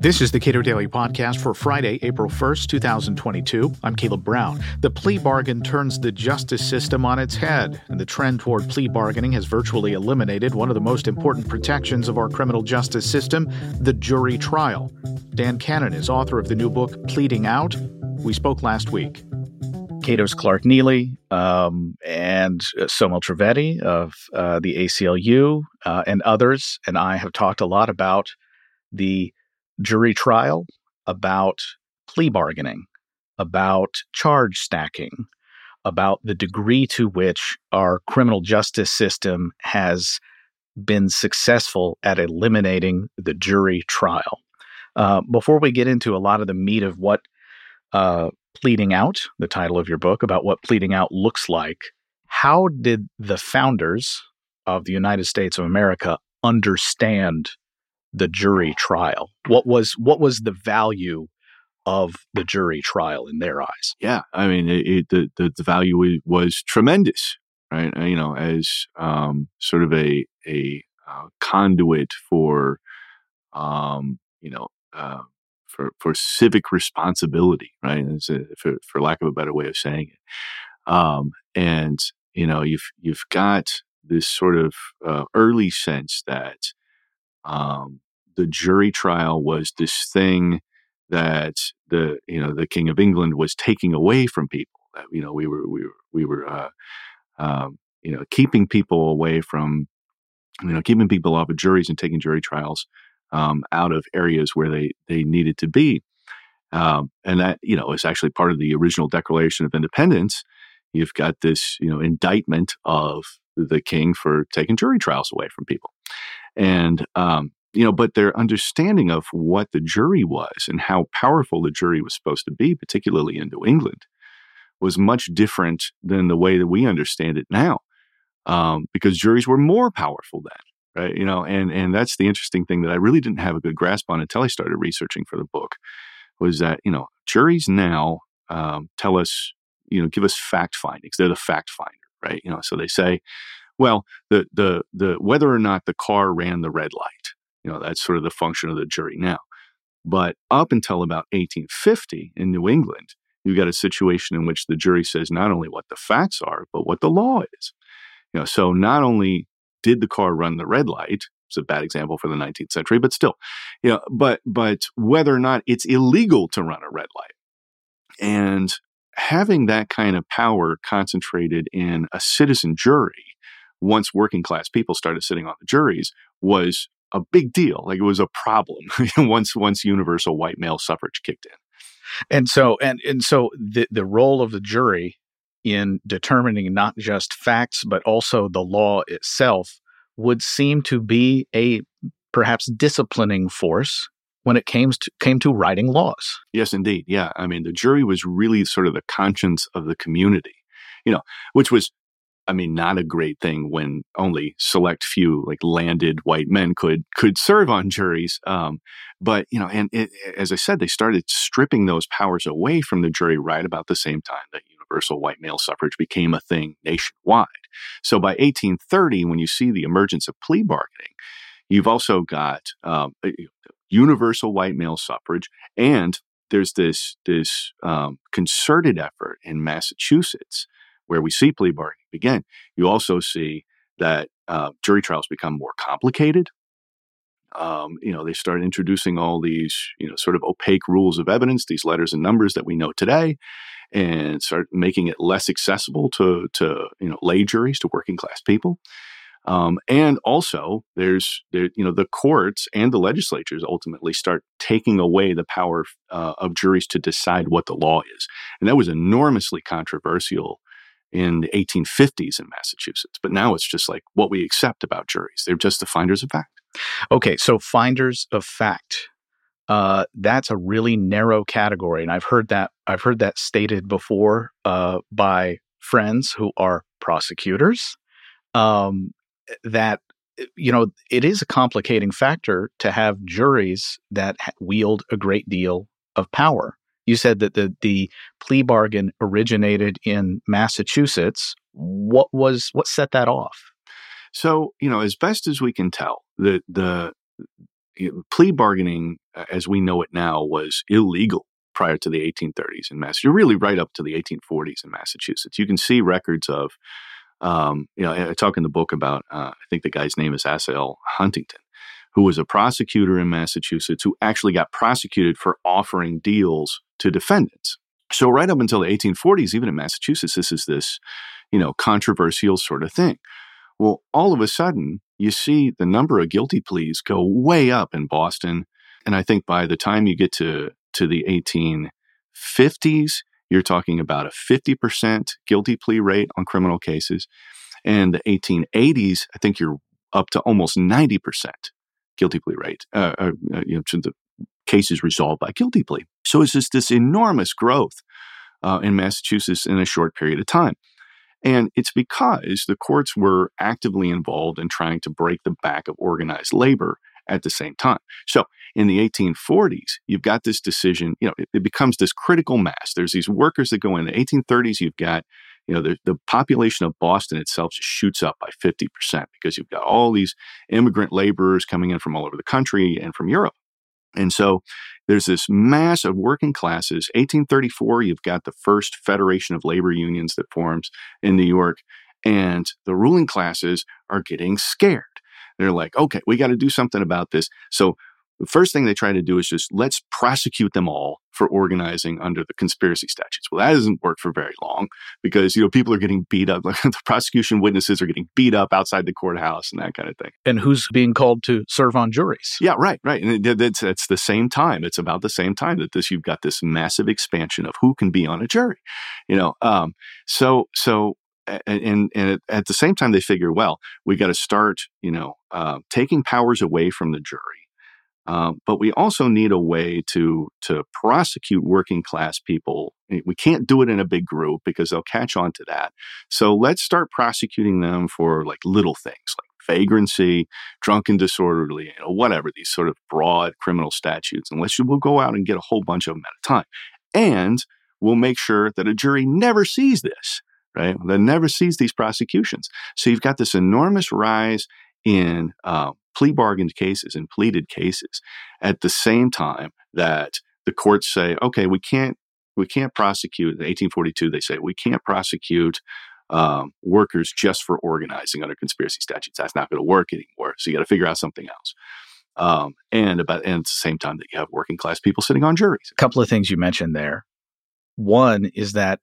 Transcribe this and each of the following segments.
This is the Cato Daily Podcast for Friday, April 1st, 2022. I'm Caleb Brown. The plea bargain turns the justice system on its head, and the trend toward plea bargaining has virtually eliminated one of the most important protections of our criminal justice system the jury trial. Dan Canon is author of the new book, Pleading Out. We spoke last week. Cato's Clark Neily um, and uh, Somil Trivedi of uh, the ACLU uh, and others, and I have talked a lot about the jury trial, about plea bargaining, about charge stacking, about the degree to which our criminal justice system has been successful at eliminating the jury trial. Uh, before we get into a lot of the meat of what uh, pleading out, the title of your book, about what pleading out looks like, how did the founders of the United States of America understand the jury trial? What was what was the value of the jury trial in their eyes? Yeah, I mean, it, it, the, the the value was tremendous, right? You know, as um, sort of a a uh, conduit for, um, you know, uh, for for civic responsibility, right? A, for for lack of a better way of saying it, um, and you know, you've you've got this sort of uh, early sense that um, the jury trial was this thing that the you know the King of England was taking away from people. That you know we were we were we were uh, um, you know keeping people away from you know keeping people off of juries and taking jury trials um, out of areas where they they needed to be. Um, and that you know is actually part of the original Declaration of Independence. You've got this you know indictment of the king for taking jury trials away from people, and um, you know, but their understanding of what the jury was and how powerful the jury was supposed to be, particularly in New England, was much different than the way that we understand it now, um, because juries were more powerful then, right? You know, and and that's the interesting thing that I really didn't have a good grasp on until I started researching for the book, was that you know juries now um, tell us, you know, give us fact findings. They're the fact finder, right? You know, so they say, well, the the the whether or not the car ran the red light you know, that's sort of the function of the jury now. But up until about 1850 in New England, you've got a situation in which the jury says not only what the facts are, but what the law is. You know, so not only did the car run the red light, it's a bad example for the 19th century, but still, you know, but but whether or not it's illegal to run a red light. And having that kind of power concentrated in a citizen jury, once working class people started sitting on the juries, was a big deal. Like it was a problem once once universal white male suffrage kicked in. And so and and so the the role of the jury in determining not just facts but also the law itself would seem to be a perhaps disciplining force when it came to came to writing laws. Yes, indeed. Yeah, I mean the jury was really sort of the conscience of the community, you know, which was I mean, not a great thing when only select few like landed white men could could serve on juries. Um, but you know, and it, as I said, they started stripping those powers away from the jury right about the same time that universal white male suffrage became a thing nationwide. So by 1830, when you see the emergence of plea bargaining, you've also got um, universal white male suffrage, and there's this this um, concerted effort in Massachusetts where we see plea bargaining begin, you also see that uh, jury trials become more complicated. Um, you know, they start introducing all these, you know, sort of opaque rules of evidence, these letters and numbers that we know today, and start making it less accessible to, to you know, lay juries, to working class people. Um, and also, there's there, you know the courts and the legislatures ultimately start taking away the power uh, of juries to decide what the law is, and that was enormously controversial in the 1850s in Massachusetts. But now it's just like what we accept about juries. They're just the finders of fact. Okay, so finders of fact. Uh, that's a really narrow category, and I've heard that I've heard that stated before uh, by friends who are prosecutors. Um, that eh, you know it is a complicating factor to have juries that wield a great deal of power. You said that the the plea bargain originated in Massachusetts. What was what set that off? So, you know, as best as we can tell, the the plea bargaining, as we know it now, was illegal prior to the 1830s in Massachusetts, really right up to the 1840s in Massachusetts. You can see records of, um, you know, I talk in the book about, uh, I think the guy's name is Asahel Huntington, who was a prosecutor in Massachusetts who actually got prosecuted for offering deals to defendants. So right up until the 1840s, even in Massachusetts, this is this, you know, controversial sort of thing. Well, all of a sudden, you see the number of guilty pleas go way up in Boston. And I think by the time you get to, to the 1850s, you're talking about a 50% guilty plea rate on criminal cases. And the 1880s, I think you're up to almost 90% guilty plea rate, uh, uh, uh you know, to the cases resolved by guilty plea. So it's just this enormous growth uh, in Massachusetts in a short period of time. And it's because the courts were actively involved in trying to break the back of organized labor at the same time. So in the 1840s, you've got this decision, you know, it, it becomes this critical mass. There's these workers that go in the 1830s, you've got, you know, the, the population of Boston itself shoots up by 50% because you've got all these immigrant laborers coming in from all over the country and from Europe. And so there's this mass of working classes. 1834, you've got the first Federation of Labor Unions that forms in New York, and the ruling classes are getting scared. They're like, okay, we got to do something about this. So the first thing they try to do is just let's prosecute them all for organizing under the conspiracy statutes. Well, that doesn't work for very long because you know people are getting beat up. Like the prosecution witnesses are getting beat up outside the courthouse and that kind of thing. And who's being called to serve on juries? Yeah, right, right. And it, it's it's the same time. It's about the same time that this you've got this massive expansion of who can be on a jury. You know, um, so so and and at the same time they figure, well, we got to start, you know, uh, taking powers away from the jury um, but we also need a way to to prosecute working class people. We can't do it in a big group because they'll catch on to that. So let's start prosecuting them for like little things like vagrancy, drunken disorderly, you know, whatever these sort of broad criminal statutes. Unless you will go out and get a whole bunch of them at a time, and we'll make sure that a jury never sees this. Right, that never sees these prosecutions. So you've got this enormous rise in uh, plea bargained cases and pleaded cases at the same time that the courts say, okay, we can't we can't prosecute. In 1842, they say we can't prosecute um, workers just for organizing under conspiracy statutes. That's not going to work anymore. So you got to figure out something else. Um, and about and at the same time that you have working class people sitting on juries. A couple of things you mentioned there. One is that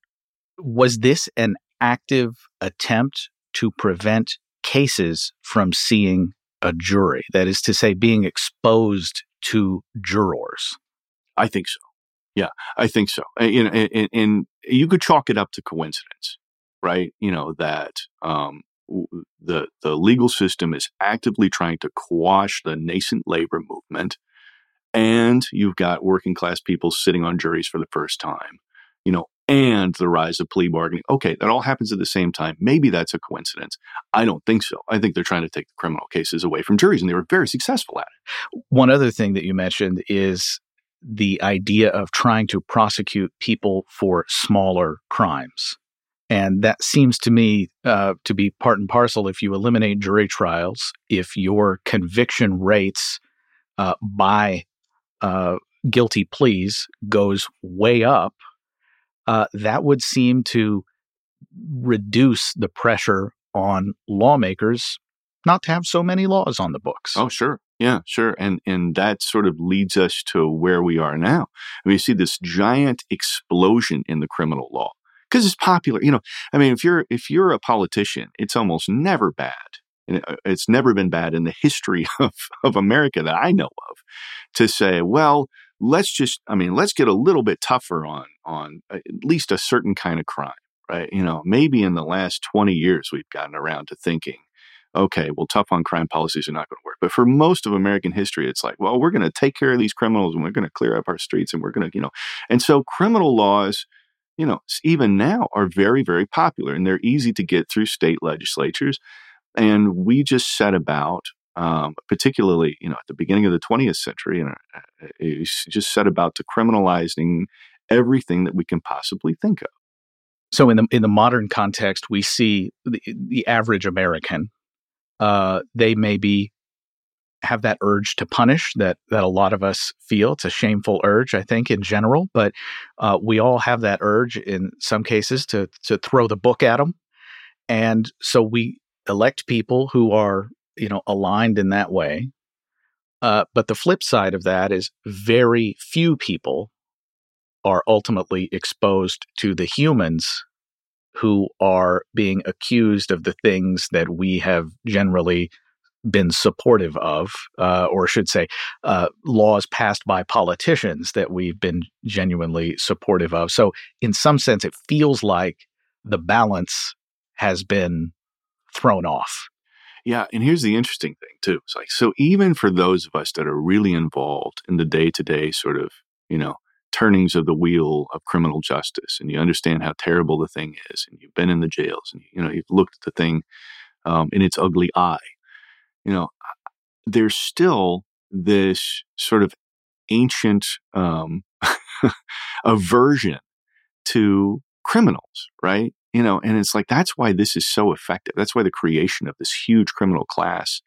was this an active attempt to prevent cases from seeing a jury. That is to say, being exposed to jurors. I think so. Yeah, I think so. You know, and, and you could chalk it up to coincidence, right? You know that um, the the legal system is actively trying to quash the nascent labor movement, and you've got working class people sitting on juries for the first time. You know, and the rise of plea bargaining. Okay, that all happens at the same time. Maybe that's a coincidence. I don't think so. I think they're trying to take the criminal cases away from juries, and they were very successful at it. One other thing that you mentioned is the idea of trying to prosecute people for smaller crimes. And that seems to me uh, to be part and parcel. If you eliminate jury trials, if your conviction rates uh, by uh, guilty pleas goes way up, uh, that would seem to reduce the pressure on lawmakers not to have so many laws on the books. Oh, sure. Yeah, sure. And and that sort of leads us to where we are now. I mean, you see this giant explosion in the criminal law because it's popular. You know, I mean, if you're if you're a politician, it's almost never bad. And uh, it's never been bad in the history of, of America that I know of to say, well, let's just i mean let's get a little bit tougher on on at least a certain kind of crime right? You know maybe in the last 20 years we've gotten around to thinking okay well tough on crime policies are not going to work. But for most of american history it's like well we're going to take care of these criminals and we're going to clear up our streets and we're going to you know? And so criminal laws you know even now are very very popular and they're easy to get through state legislatures. And we just set about um, particularly you know at the beginning of the 20th century, and uh, just set about to criminalizing everything that we can possibly think of. So in the in the modern context, we see the, the average American. Uh, they may be have that urge to punish that that a lot of us feel. It's a shameful urge, I think, in general, but uh, we all have that urge in some cases to to throw the book at them, and so we elect people who are you know aligned in that way. Uh, but the flip side of that is very few people are ultimately exposed to the humans who are being accused of the things that we have generally been supportive of, uh, or should say, uh, laws passed by politicians that we've been genuinely supportive of. So, in some sense, it feels like the balance has been thrown off. Yeah, and here's the interesting thing too. It's like so even for those of us that are really involved in the day-to-day sort of, you know, turnings of the wheel of criminal justice and you understand how terrible the thing is and you've been in the jails and you know you've looked at the thing um, in its ugly eye. You know there's still this sort of ancient um, aversion to criminals right? You know and it's like that's why this is so effective. That's why the creation of this huge criminal class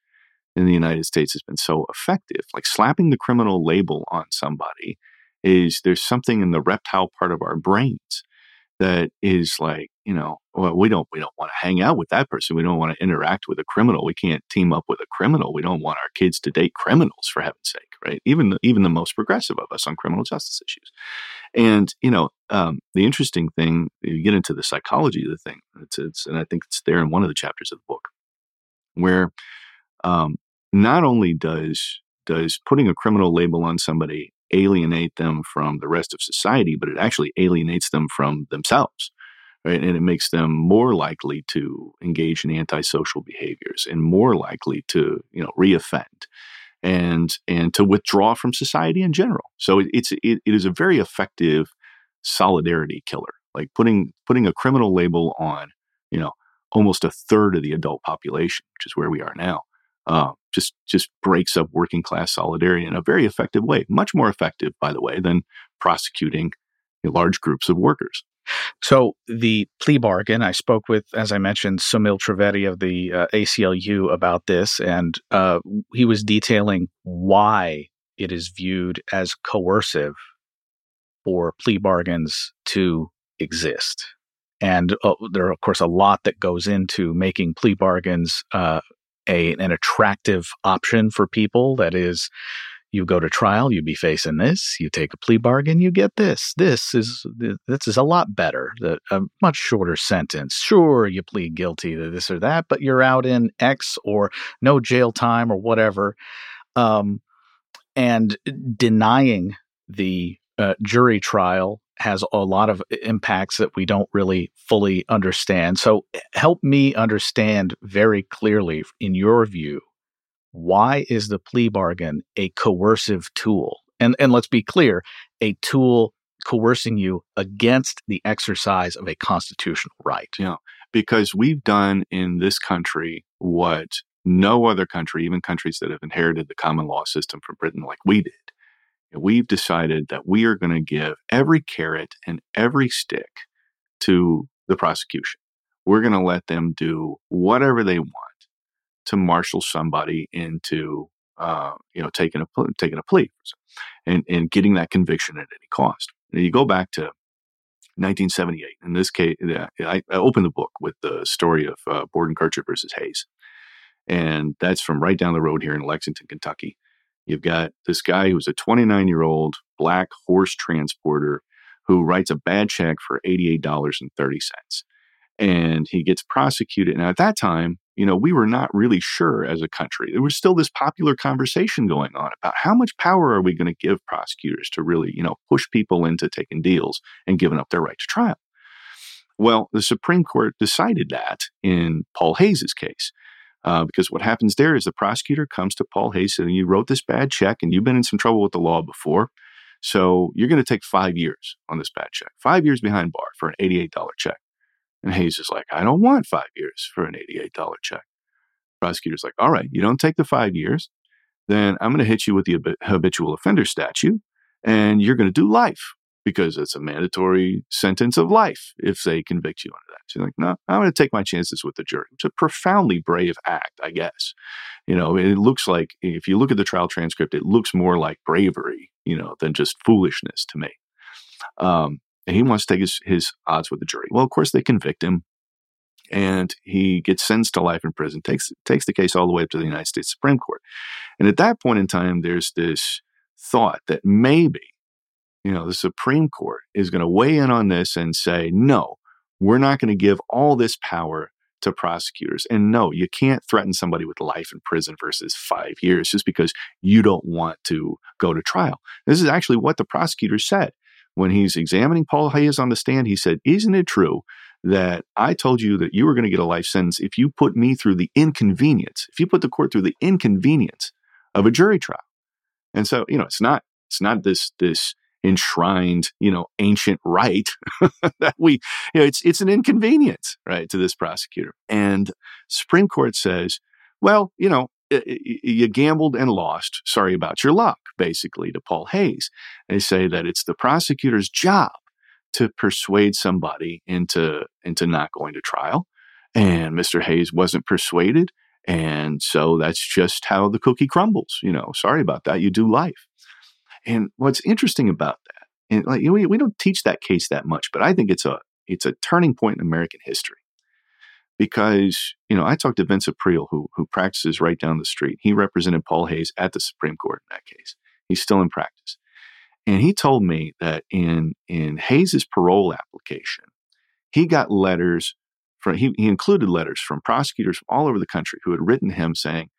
in the united states has been so effective. Like slapping the criminal label on somebody is there's something in the reptile part of our brains that is like you know well we don't we don't want to hang out with that person. We don't want to interact with a criminal. We can't team up with a criminal. We don't want our kids to date criminals for heaven's sake right? Even the, even the most progressive of us on criminal justice issues. And you know um, the interesting thing you get into the psychology of the thing it's, it's and i think it's there in one of the chapters of the book where um, not only does does putting a criminal label on somebody alienate them from the rest of society, but it actually alienates them from themselves. Right? And it makes them more likely to engage in antisocial behaviors and more likely to, you know, reoffend and and to withdraw from society in general. So it, it's it, it is a very effective solidarity killer. Like putting putting a criminal label on, you know, almost a third of the adult population, which is where we are now uh, just just breaks up working class solidarity in a very effective way. Much more effective, by the way, than prosecuting large groups of workers. So the plea bargain, I spoke with, as I mentioned, Somil Trivedi of the uh, ACLU about this, and uh, he was detailing why it is viewed as coercive for plea bargains to exist. And uh, there are, of course, a lot that goes into making plea bargains uh, a an attractive option for people. That is, you go to trial, you be facing this. You take a plea bargain, you get this. This is this is a lot better. a much shorter sentence. Sure, you plead guilty to this or that, but you're out in X or no jail time or whatever. Um, and denying the uh, jury trial has a lot of impacts that we don't really fully understand. So, help me understand very clearly, in your view, why is the plea bargain a coercive tool? And, and let's be clear a tool coercing you against the exercise of a constitutional right. Yeah, because we've done in this country what no other country, even countries that have inherited the common law system from Britain like we did, we've decided that we are going to give every carrot and every stick to the prosecution. We're going to let them do whatever they want to marshal somebody into, uh, you know, taking a taking a plea and and getting that conviction at any cost. You go back to 1978. In this case, I, I opened the book with the story of uh, Bordenkircher versus Hayes, and that's from right down the road here in Lexington, Kentucky. You've got this guy who's a 29 year old black horse transporter who writes a bad check for $88.30. And he gets prosecuted. Now, at that time, you know, we were not really sure as a country. There was still this popular conversation going on about how much power are we going to give prosecutors to really, you know, push people into taking deals and giving up their right to trial. Well, the Supreme Court decided that in Paul Hayes's case. Uh, because what happens there is the prosecutor comes to Paul Hayes and you wrote this bad check and you've been in some trouble with the law before. So you're going to take five years on this bad check, five years behind bar for an $88 check. And Hayes is like, I don't want five years for an $88 check. Prosecutor's like, all right, you don't take the five years, then I'm going to hit you with the habitual offender statute and you're going to do life because it's a mandatory sentence of life if they convict you under that She's like, no, I'm going to take my chances with the jury. It's a profoundly brave act, I guess. You know, it looks like if you look at the trial transcript, it looks more like bravery, you know, than just foolishness to me. Um, and he wants to take his, his odds with the jury. Well, of course, they convict him and he gets sentenced to life in prison, takes, takes the case all the way up to the United States Supreme Court. And at that point in time, there's this thought that maybe, you know, the Supreme Court is going to weigh in on this and say, no, we're not going to give all this power to prosecutors. And no, you can't threaten somebody with life in prison versus five years just because you don't want to go to trial. This is actually what the prosecutor said when he's examining Paul Hayes on the stand. He said, Isn't it true that I told you that you were going to get a life sentence if you put me through the inconvenience, if you put the court through the inconvenience of a jury trial? And so, you know, it's not it's not this this enshrined, you know, ancient right that we, you know, it's it's an inconvenience, right, to this prosecutor. And Supreme Court says, well, you know, you gambled and lost. Sorry about your luck, basically, to Paul Hayes. They say that it's the prosecutor's job to persuade somebody into into not going to trial. And Mr. Hayes wasn't persuaded. And so that's just how the cookie crumbles. You know, sorry about that. You do life. And what's interesting about that, and like we, we don't teach that case that much, but I think it's a it's a turning point in American history. Because, you know, I talked to Vince Aprile, who who practices right down the street. He represented Paul Hayes at the Supreme Court in that case. He's still in practice. And he told me that in in Hayes's parole application, he got letters from he, he included letters from prosecutors from all over the country who had written him saying,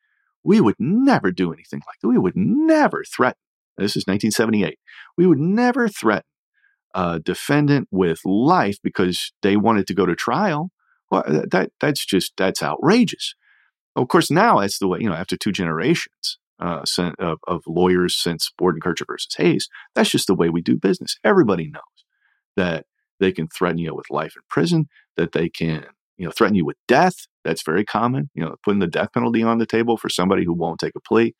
We would never do anything like that. We would never threaten this is 1978. We would never threaten a defendant with life because they wanted to go to trial. Well, that that's just that's outrageous. Of course, now that's the way you know. After two generations uh, of, of, lawyers since Bordenkircher versus Hayes, that's just the way we do business. Everybody knows that they can threaten you with life in prison, that they can you know threaten you with death. That's very common. You know, putting the death penalty on the table for somebody who won't take a plea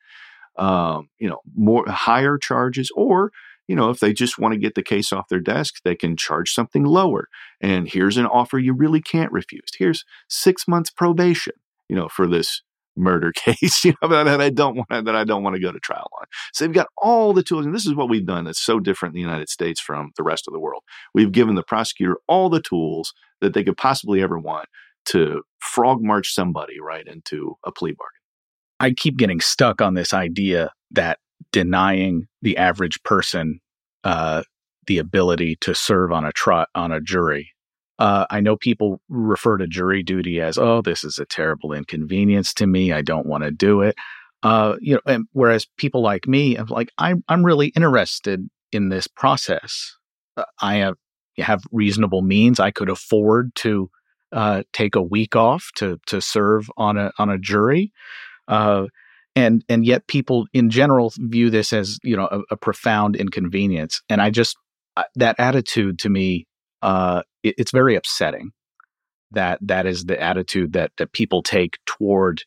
um, you know, more higher charges, or you know, if they just want to get the case off their desk, they can charge something lower. And here's an offer you really can't refuse. Here's six months probation, you know, for this murder case, you know, that I don't want that I don't want to go to trial on. So they've got all the tools, and this is what we've done that's so different in the United States from the rest of the world. We've given the prosecutor all the tools that they could possibly ever want to frog march somebody right into a plea bargain. I keep getting stuck on this idea that denying the average person uh, the ability to serve on a tr- on a jury. Uh, I know people refer to jury duty as, "Oh, this is a terrible inconvenience to me. I don't want to do it." Uh, you know, and whereas people like me, I'm like, I'm I'm really interested in this process. Uh, I have have reasonable means. I could afford to uh, take a week off to to serve on a on a jury. Uh, and and yet people in general view this as you know a, a profound inconvenience. And I just that attitude to me, uh, it, it's very upsetting. That that is the attitude that that people take toward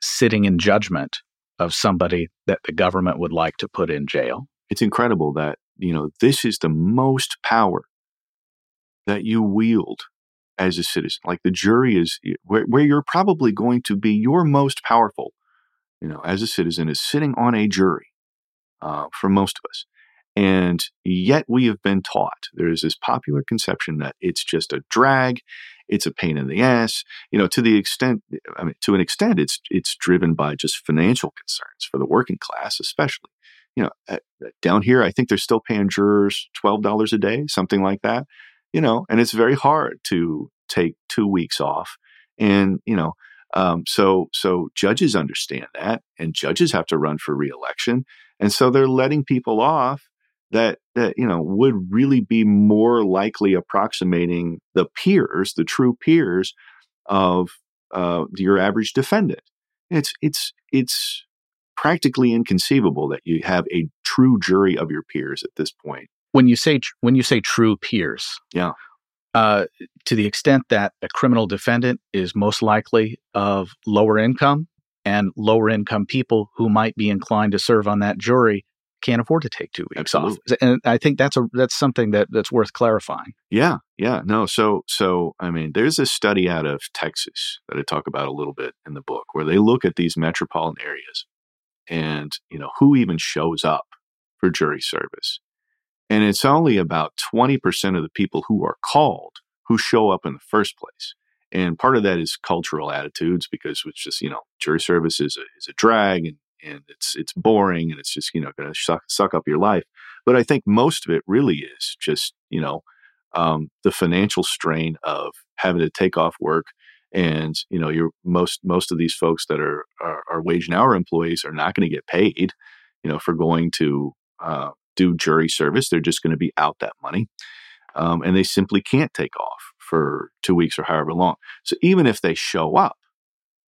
sitting in judgment of somebody that the government would like to put in jail. It's incredible that you know this is the most power that you wield as a citizen. Like the jury is where, where you're probably going to be your most powerful, you know, as a citizen is sitting on a jury uh, for most of us. And yet we have been taught there is this popular conception that it's just a drag, it's a pain in the ass. You know, to the extent, I mean, to an extent, it's it's driven by just financial concerns for the working class, especially. You know, down here, I think they're still paying jurors twelve dollars a day, something like that you know, and it's very hard to take two weeks off. And, you know, um, so so judges understand that, and judges have to run for reelection, and so they're letting people off that that you know would really be more likely approximating the peers, the true peers of uh, your average defendant. It's it's it's practically inconceivable that you have a true jury of your peers at this point when you say when you say true peers, yeah, uh, to the extent that a criminal defendant is most likely of lower income and lower income people who might be inclined to serve on that jury can't afford to take two weeks Absolutely. off. And I think that's a that's something that that's worth clarifying. Yeah, yeah, no. So, so I mean, there's a study out of Texas that I talk about a little bit in the book, where they look at these metropolitan areas, and you know who even shows up for jury service, and it's only about twenty percent of the people who are called who show up in the first place. And part of that is cultural attitudes because it's just, you know, jury service is a, is a drag and, and it's, it's boring and it's just, you know, going to suck, suck up your life. But I think most of it really is just, you know, um, the financial strain of having to take off work. And, you know, you're most, most of these folks that are, are, are wage and hour employees are not going to get paid, you know, for going to, uh, do jury service. They're just going to be out that money. Um, and they simply can't take off for two weeks or however long. So even if they show up,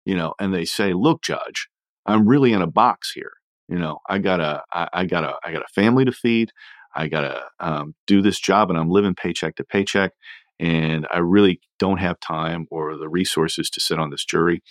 you know, and they say, "Look, judge, I'm really in a box here. You know, I got a, I, I got a, I got a family to feed. I got to um, do this job, and I'm living paycheck to paycheck, and I really don't have time or the resources to sit on this jury."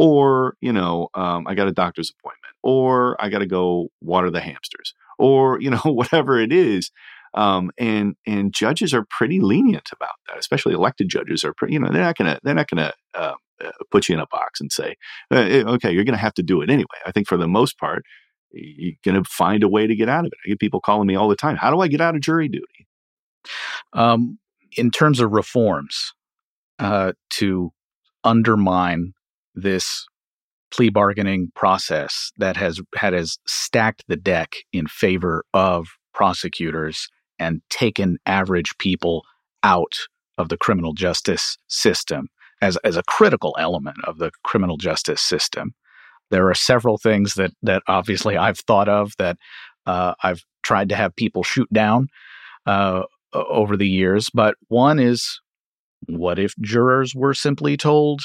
Or, you know, um, I got a doctor's appointment, or I got to go water the hamsters, or, you know, whatever it is um, and and judges are pretty lenient about that, especially elected judges are pretty. You know, they're not gonna they're not gonna uh, uh, put you in a box and say, uh, eh, okay, you're gonna have to do it anyway. I think for the most part, you're gonna find a way to get out of it. I get people calling me all the time. How do I get out of jury duty? Um, in terms of reforms uh, to undermine this plea bargaining process that has had has stacked the deck in favor of prosecutors and taken average people out of the criminal justice system as, as a critical element of the criminal justice system. There are several things that that obviously I've thought of that uh, I've tried to have people shoot down uh, over the years. But one is, what if jurors were simply told,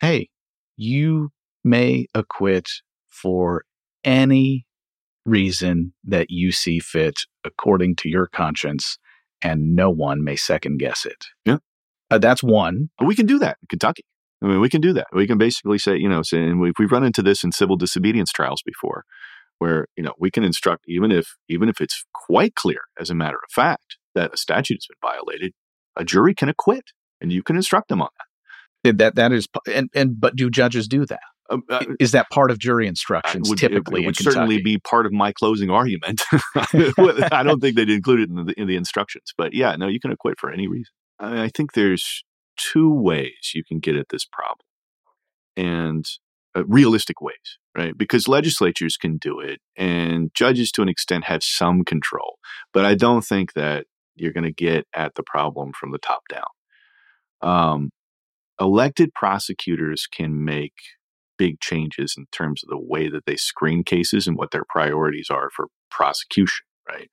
"Hey, you may acquit for any reason that you see fit according to your conscience, and no one may second guess it. Yeah. Uh, that's one. We can do that in Kentucky. I mean, we can do that. We can basically say, you know, say, and we've, we've run into this in civil disobedience trials before, where you know we can instruct even if even if it's quite clear, as a matter of fact, that a statute has been violated, a jury can acquit, and you can instruct them on that. That that is, and and but do judges do that? Um, uh, is that part of jury instructions would, typically? It, it would certainly be part of my closing argument. I don't think they'd include it in the, in the instructions, but yeah, no, you can acquit for any reason. I, mean, I think there's two ways you can get at this problem, and uh, realistic ways, right? Because legislatures can do it, and judges, to an extent, have some control. But I don't think that you're going to get at the problem from the top down. Um, elected prosecutors can make big changes in terms of the way that they screen cases and what their priorities are for prosecution, right?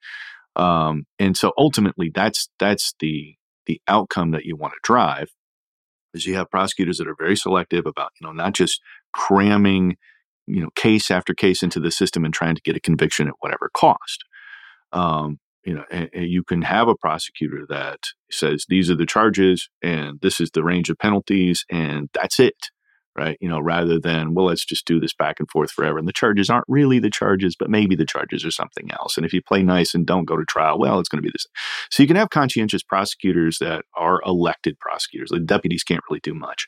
Um, and so ultimately, that's that's the the outcome that you want to drive. Is you have prosecutors that are very selective about you know not just cramming you know case after case into the system and trying to get a conviction at whatever cost. Um, you know, and, and you can have a prosecutor that says these are the charges and this is the range of penalties and that's it right? You know, rather than, well, let's just do this back and forth forever. And the charges aren't really the charges, but maybe the charges are something else. And if you play nice and don't go to trial, well, it's going to be this. So you can have conscientious prosecutors that are elected prosecutors. The deputies can't really do much.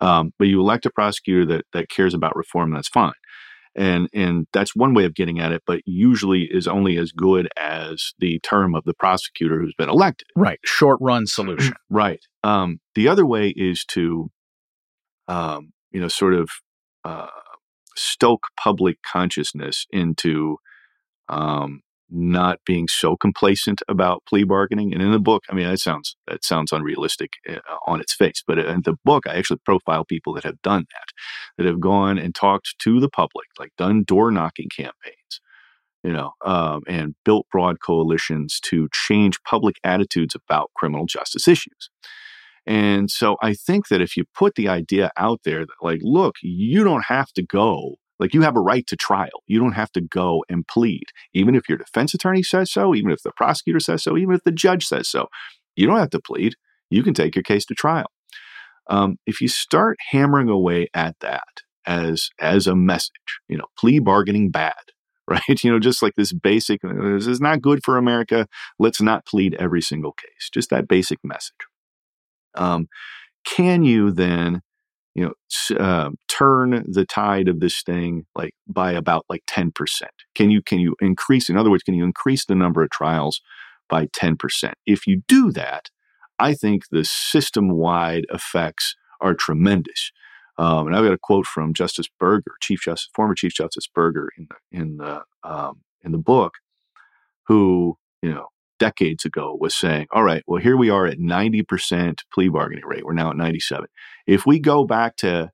Um, but you elect a prosecutor that, that cares about reform, that's fine. And, and that's one way of getting at it, but usually is only as good as the term of the prosecutor who's been elected. Right. Short run solution. right. Um, the other way is to um, you know, sort of uh, stoke public consciousness into um, not being so complacent about plea bargaining. And in the book, I mean, that sounds that sounds unrealistic uh, on its face, but in the book, I actually profile people that have done that, that have gone and talked to the public, like done door knocking campaigns, you know, um, and built broad coalitions to change public attitudes about criminal justice issues. And so I think that if you put the idea out there that, like, look, you don't have to go, like, you have a right to trial. You don't have to go and plead, even if your defense attorney says so, even if the prosecutor says so, even if the judge says so. You don't have to plead. You can take your case to trial. Um, if you start hammering away at that as as a message, you know, plea bargaining bad, right? You know, just like this basic, this is not good for America. Let's not plead every single case. Just that basic message. Um, can you then, you know, uh, turn the tide of this thing like by about like ten percent? Can you can you increase? In other words, can you increase the number of trials by ten percent? If you do that, I think the system wide effects are tremendous. Um, and I've got a quote from Justice Burger, Chief Justice, former Chief Justice Burger, in the in the um, in the book, who you know decades ago was saying, "All right, well here we are at ninety percent plea bargaining rate. We're now at ninety seven. If we go back to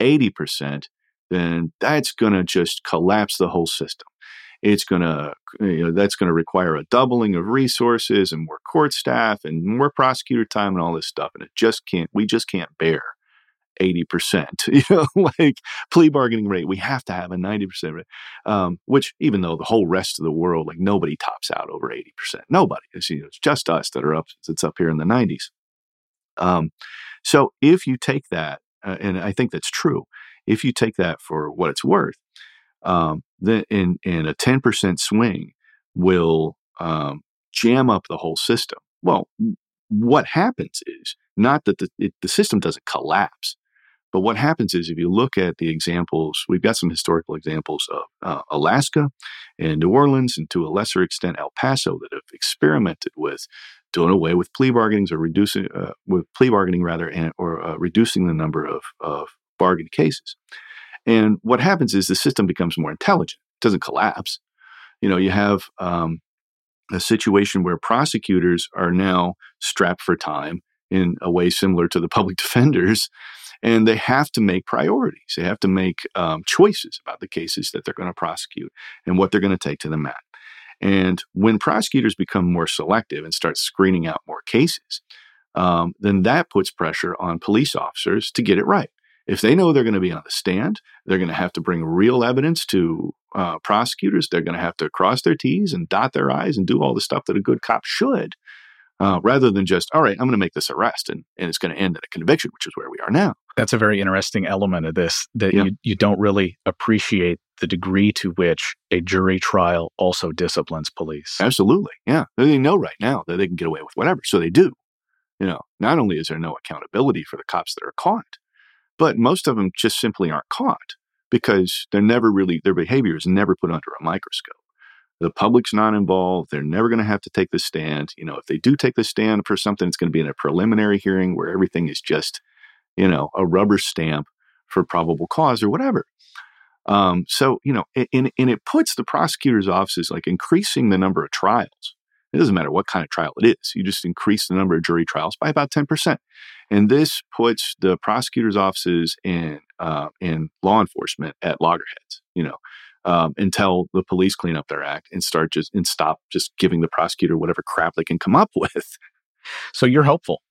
eighty percent, then that's going to just collapse the whole system. It's going to you know that's going to require a doubling of resources and more court staff and more prosecutor time and all this stuff, and it just can't. We just can't bear." 80%, you know, like plea bargaining rate. We have to have a 90% rate, um, which even though the whole rest of the world, like nobody tops out over 80%. Nobody. It's, you know, it's just us that are up, it's up here in the 90s. Um, so if you take that, uh, and I think that's true, if you take that for what it's worth, um, then in, in a 10% swing will um, jam up the whole system. Well, what happens is not that the, it, the system doesn't collapse, but what happens is if you look at the examples, we've got some historical examples of uh, Alaska and New Orleans, and to a lesser extent El Paso, that have experimented with doing away with plea bargainings or reducing uh, with plea bargaining rather, and, or uh, reducing the number of of bargain cases. And what happens is the system becomes more intelligent. It doesn't collapse. You know, you have um, a situation where prosecutors are now strapped for time in a way similar to the public defenders and they have to make priorities. They have to make um, choices about the cases that they're going to prosecute and what they're going to take to the mat. And when prosecutors become more selective and start screening out more cases, um, then that puts pressure on police officers to get it right. If they know they're going to be on the stand, they're going to have to bring real evidence to uh, prosecutors. They're going to have to cross their T's and dot their I's and do all the stuff that a good cop should uh, rather than just, all right, I'm going to make this arrest and, and it's going to end in a conviction, which is where we are now. That's a very interesting element of this that yeah. you, you don't really appreciate the degree to which a jury trial also disciplines police. Absolutely. Yeah. They know right now that they can get away with whatever. So they do. You know, not only is there no accountability for the cops that are caught, but most of them just simply aren't caught because they're never really, their behavior is never put under a microscope. The public's not involved. They're never going to have to take the stand. You know, if they do take the stand for something, it's going to be in a preliminary hearing where everything is just, you know, a rubber stamp for probable cause or whatever. Um, so, you know, and, and it puts the prosecutor's offices like increasing the number of trials. It doesn't matter what kind of trial it is. You just increase the number of jury trials by about 10%. And this puts the prosecutor's offices and, uh, and law enforcement at loggerheads, you know um, until the police clean up their act and start just and stop just giving the prosecutor whatever crap they can come up with. So you're hopeful.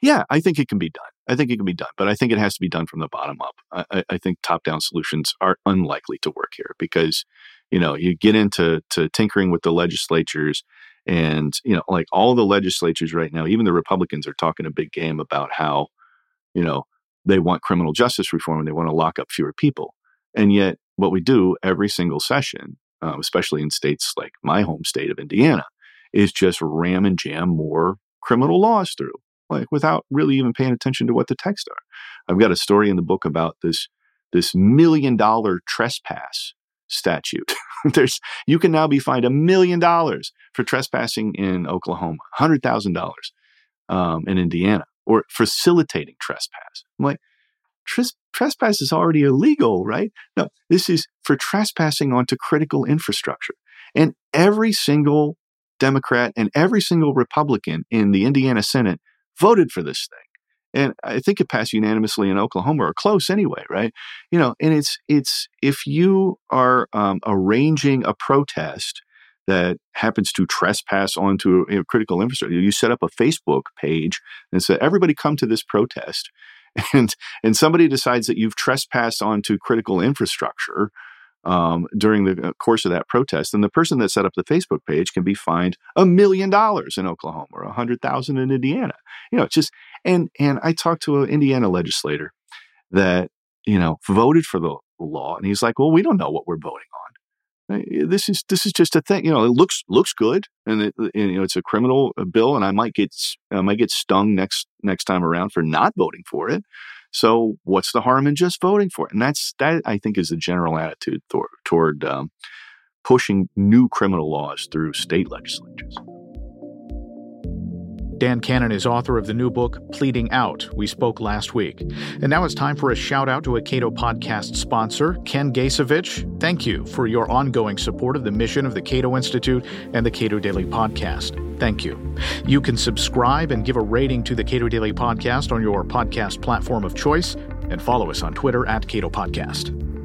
Yeah, I think it can be done. I think it can be done, but I think it has to be done from the bottom up. I, I think top-down solutions are unlikely to work here because, you know, you get into to tinkering with the legislatures, and you know, like all the legislatures right now, even the Republicans are talking a big game about how, you know, they want criminal justice reform and they want to lock up fewer people, and yet what we do every single session, um, especially in states like my home state of Indiana, is just ram and jam more criminal laws through, like without really even paying attention to what the texts are. I've got a story in the book about this this million dollar trespass statute. There's you can now be fined a million dollars for trespassing in Oklahoma, hundred thousand um, dollars in Indiana, or facilitating trespass. I'm like, Tres- trespass is already illegal, right? No, this is for trespassing onto critical infrastructure. And every single Democrat and every single Republican in the Indiana Senate voted for this thing. And I think it passed unanimously in Oklahoma or close anyway, right? You know, and it's it's if you are um, arranging a protest that happens to trespass onto a, a critical infrastructure, you set up a Facebook page and say, "Everybody, come to this protest." and and somebody decides that you've trespassed onto critical infrastructure um, during the uh, course of that protest, then the person that set up the Facebook page can be fined a million dollars in Oklahoma or a hundred thousand in Indiana. You know, it's just and and I talked to an Indiana legislator that you know voted for the law, and he's like, "Well, we don't know what we're voting on." This is this is just a thing. You know, it looks looks good, and, it, and you know it's a criminal uh, bill, and I might get I might get stung next next time around for not voting for it. So what's the harm in just voting for it? And that's that I think is the general attitude toward, toward um, pushing new criminal laws through state legislatures. Dan Canon is author of the new book, Pleading Out. We spoke last week. And now it's time for a shout out to a Cato podcast sponsor, Ken Gasevich. Thank you for your ongoing support of the mission of the Cato Institute and the Cato Daily Podcast. Thank you. You can subscribe and give a rating to the Cato Daily Podcast on your podcast platform of choice and follow us on Twitter at Cato Podcast.